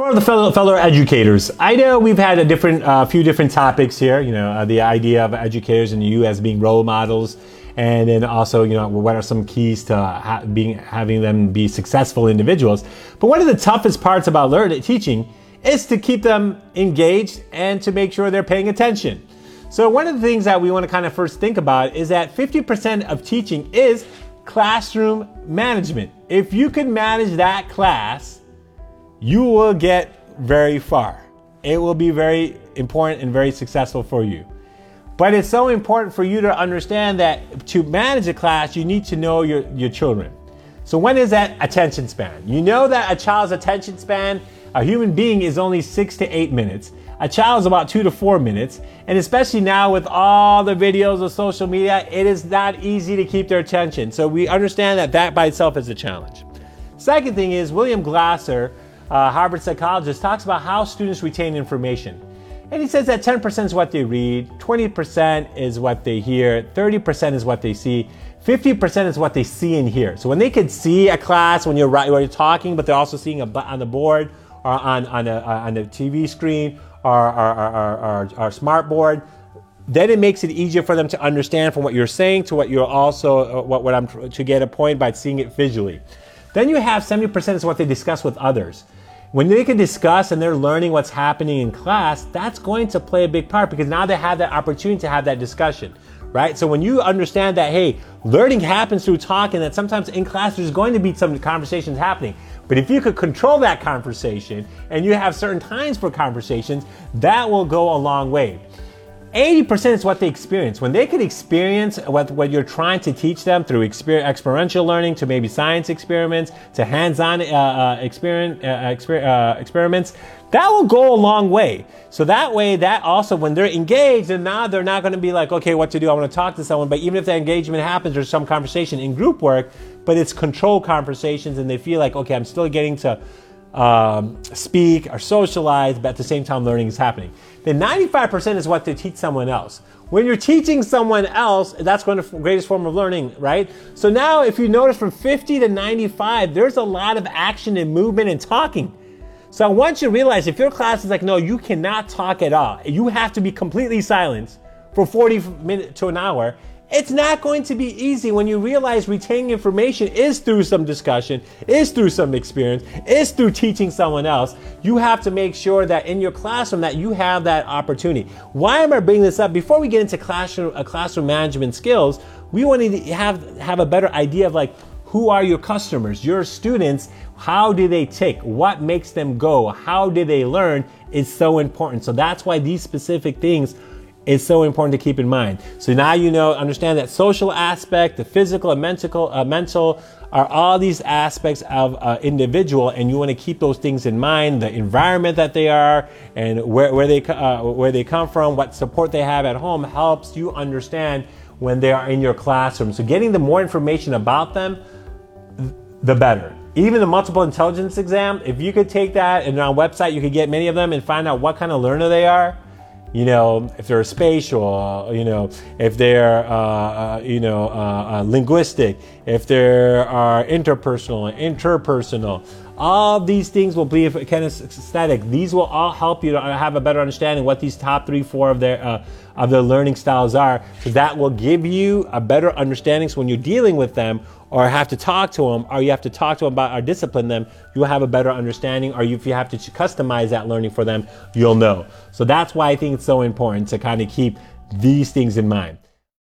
For the fellow, fellow educators, I know we've had a different, uh, few different topics here. You know, uh, the idea of educators and you as being role models, and then also, you know, what are some keys to ha- being having them be successful individuals. But one of the toughest parts about learning teaching is to keep them engaged and to make sure they're paying attention. So one of the things that we want to kind of first think about is that 50% of teaching is classroom management. If you can manage that class, you will get very far. It will be very important and very successful for you. But it's so important for you to understand that to manage a class, you need to know your, your children. So, when is that attention span? You know that a child's attention span, a human being, is only six to eight minutes. A child is about two to four minutes. And especially now with all the videos of social media, it is not easy to keep their attention. So, we understand that that by itself is a challenge. Second thing is, William Glasser, uh, Harvard psychologist, talks about how students retain information. And he says that 10% is what they read, 20% is what they hear, 30% is what they see, 50% is what they see and hear. So when they can see a class when you're, when you're talking, but they're also seeing a, on the board or on, on, a, uh, on the TV screen or, or, smart board, then it makes it easier for them to understand from what you're saying to what you're also, uh, what, what I'm to get a point by seeing it visually. Then you have 70% is what they discuss with others. When they can discuss and they're learning what's happening in class, that's going to play a big part because now they have that opportunity to have that discussion, right? So when you understand that, hey, learning happens through talking, that sometimes in class there's going to be some conversations happening. But if you could control that conversation and you have certain times for conversations, that will go a long way. 80% is what they experience. When they can experience what, what you're trying to teach them through exper- experiential learning to maybe science experiments to hands-on uh, uh, experiment, uh, exper- uh, experiments, that will go a long way. So that way, that also, when they're engaged, and now they're not going to be like, okay, what to do? I want to talk to someone. But even if that engagement happens, there's some conversation in group work, but it's controlled conversations, and they feel like, okay, I'm still getting to um, speak or socialize, but at the same time, learning is happening. Then 95% is what to teach someone else. When you're teaching someone else, that's one of the greatest form of learning, right? So now, if you notice from 50 to 95, there's a lot of action and movement and talking. So I want you to realize if your class is like, no, you cannot talk at all, you have to be completely silent for 40 minutes to an hour, it's not going to be easy when you realize retaining information is through some discussion, is through some experience, is through teaching someone else. You have to make sure that in your classroom that you have that opportunity. Why am I bringing this up? Before we get into classroom, uh, classroom management skills, we want to have, have a better idea of like, who are your customers, your students? How do they tick? What makes them go? How do they learn? Is so important. So that's why these specific things is so important to keep in mind. So now you know, understand that social aspect, the physical and mental, uh, mental are all these aspects of uh, individual, and you want to keep those things in mind. The environment that they are, and where, where they uh, where they come from, what support they have at home helps you understand when they are in your classroom. So getting the more information about them, the better. Even the multiple intelligence exam, if you could take that and on website you could get many of them and find out what kind of learner they are you know, if they're spatial, you know, if they're, uh, uh, you know, uh, uh linguistic, if they are interpersonal, interpersonal, all these things will be kinesthetic. These will all help you to have a better understanding what these top three, four of their uh, of their learning styles are. So that will give you a better understanding. So when you're dealing with them, or have to talk to them, or you have to talk to them about or discipline them, you'll have a better understanding. Or if you have to customize that learning for them, you'll know. So that's why I think it's so important to kind of keep these things in mind.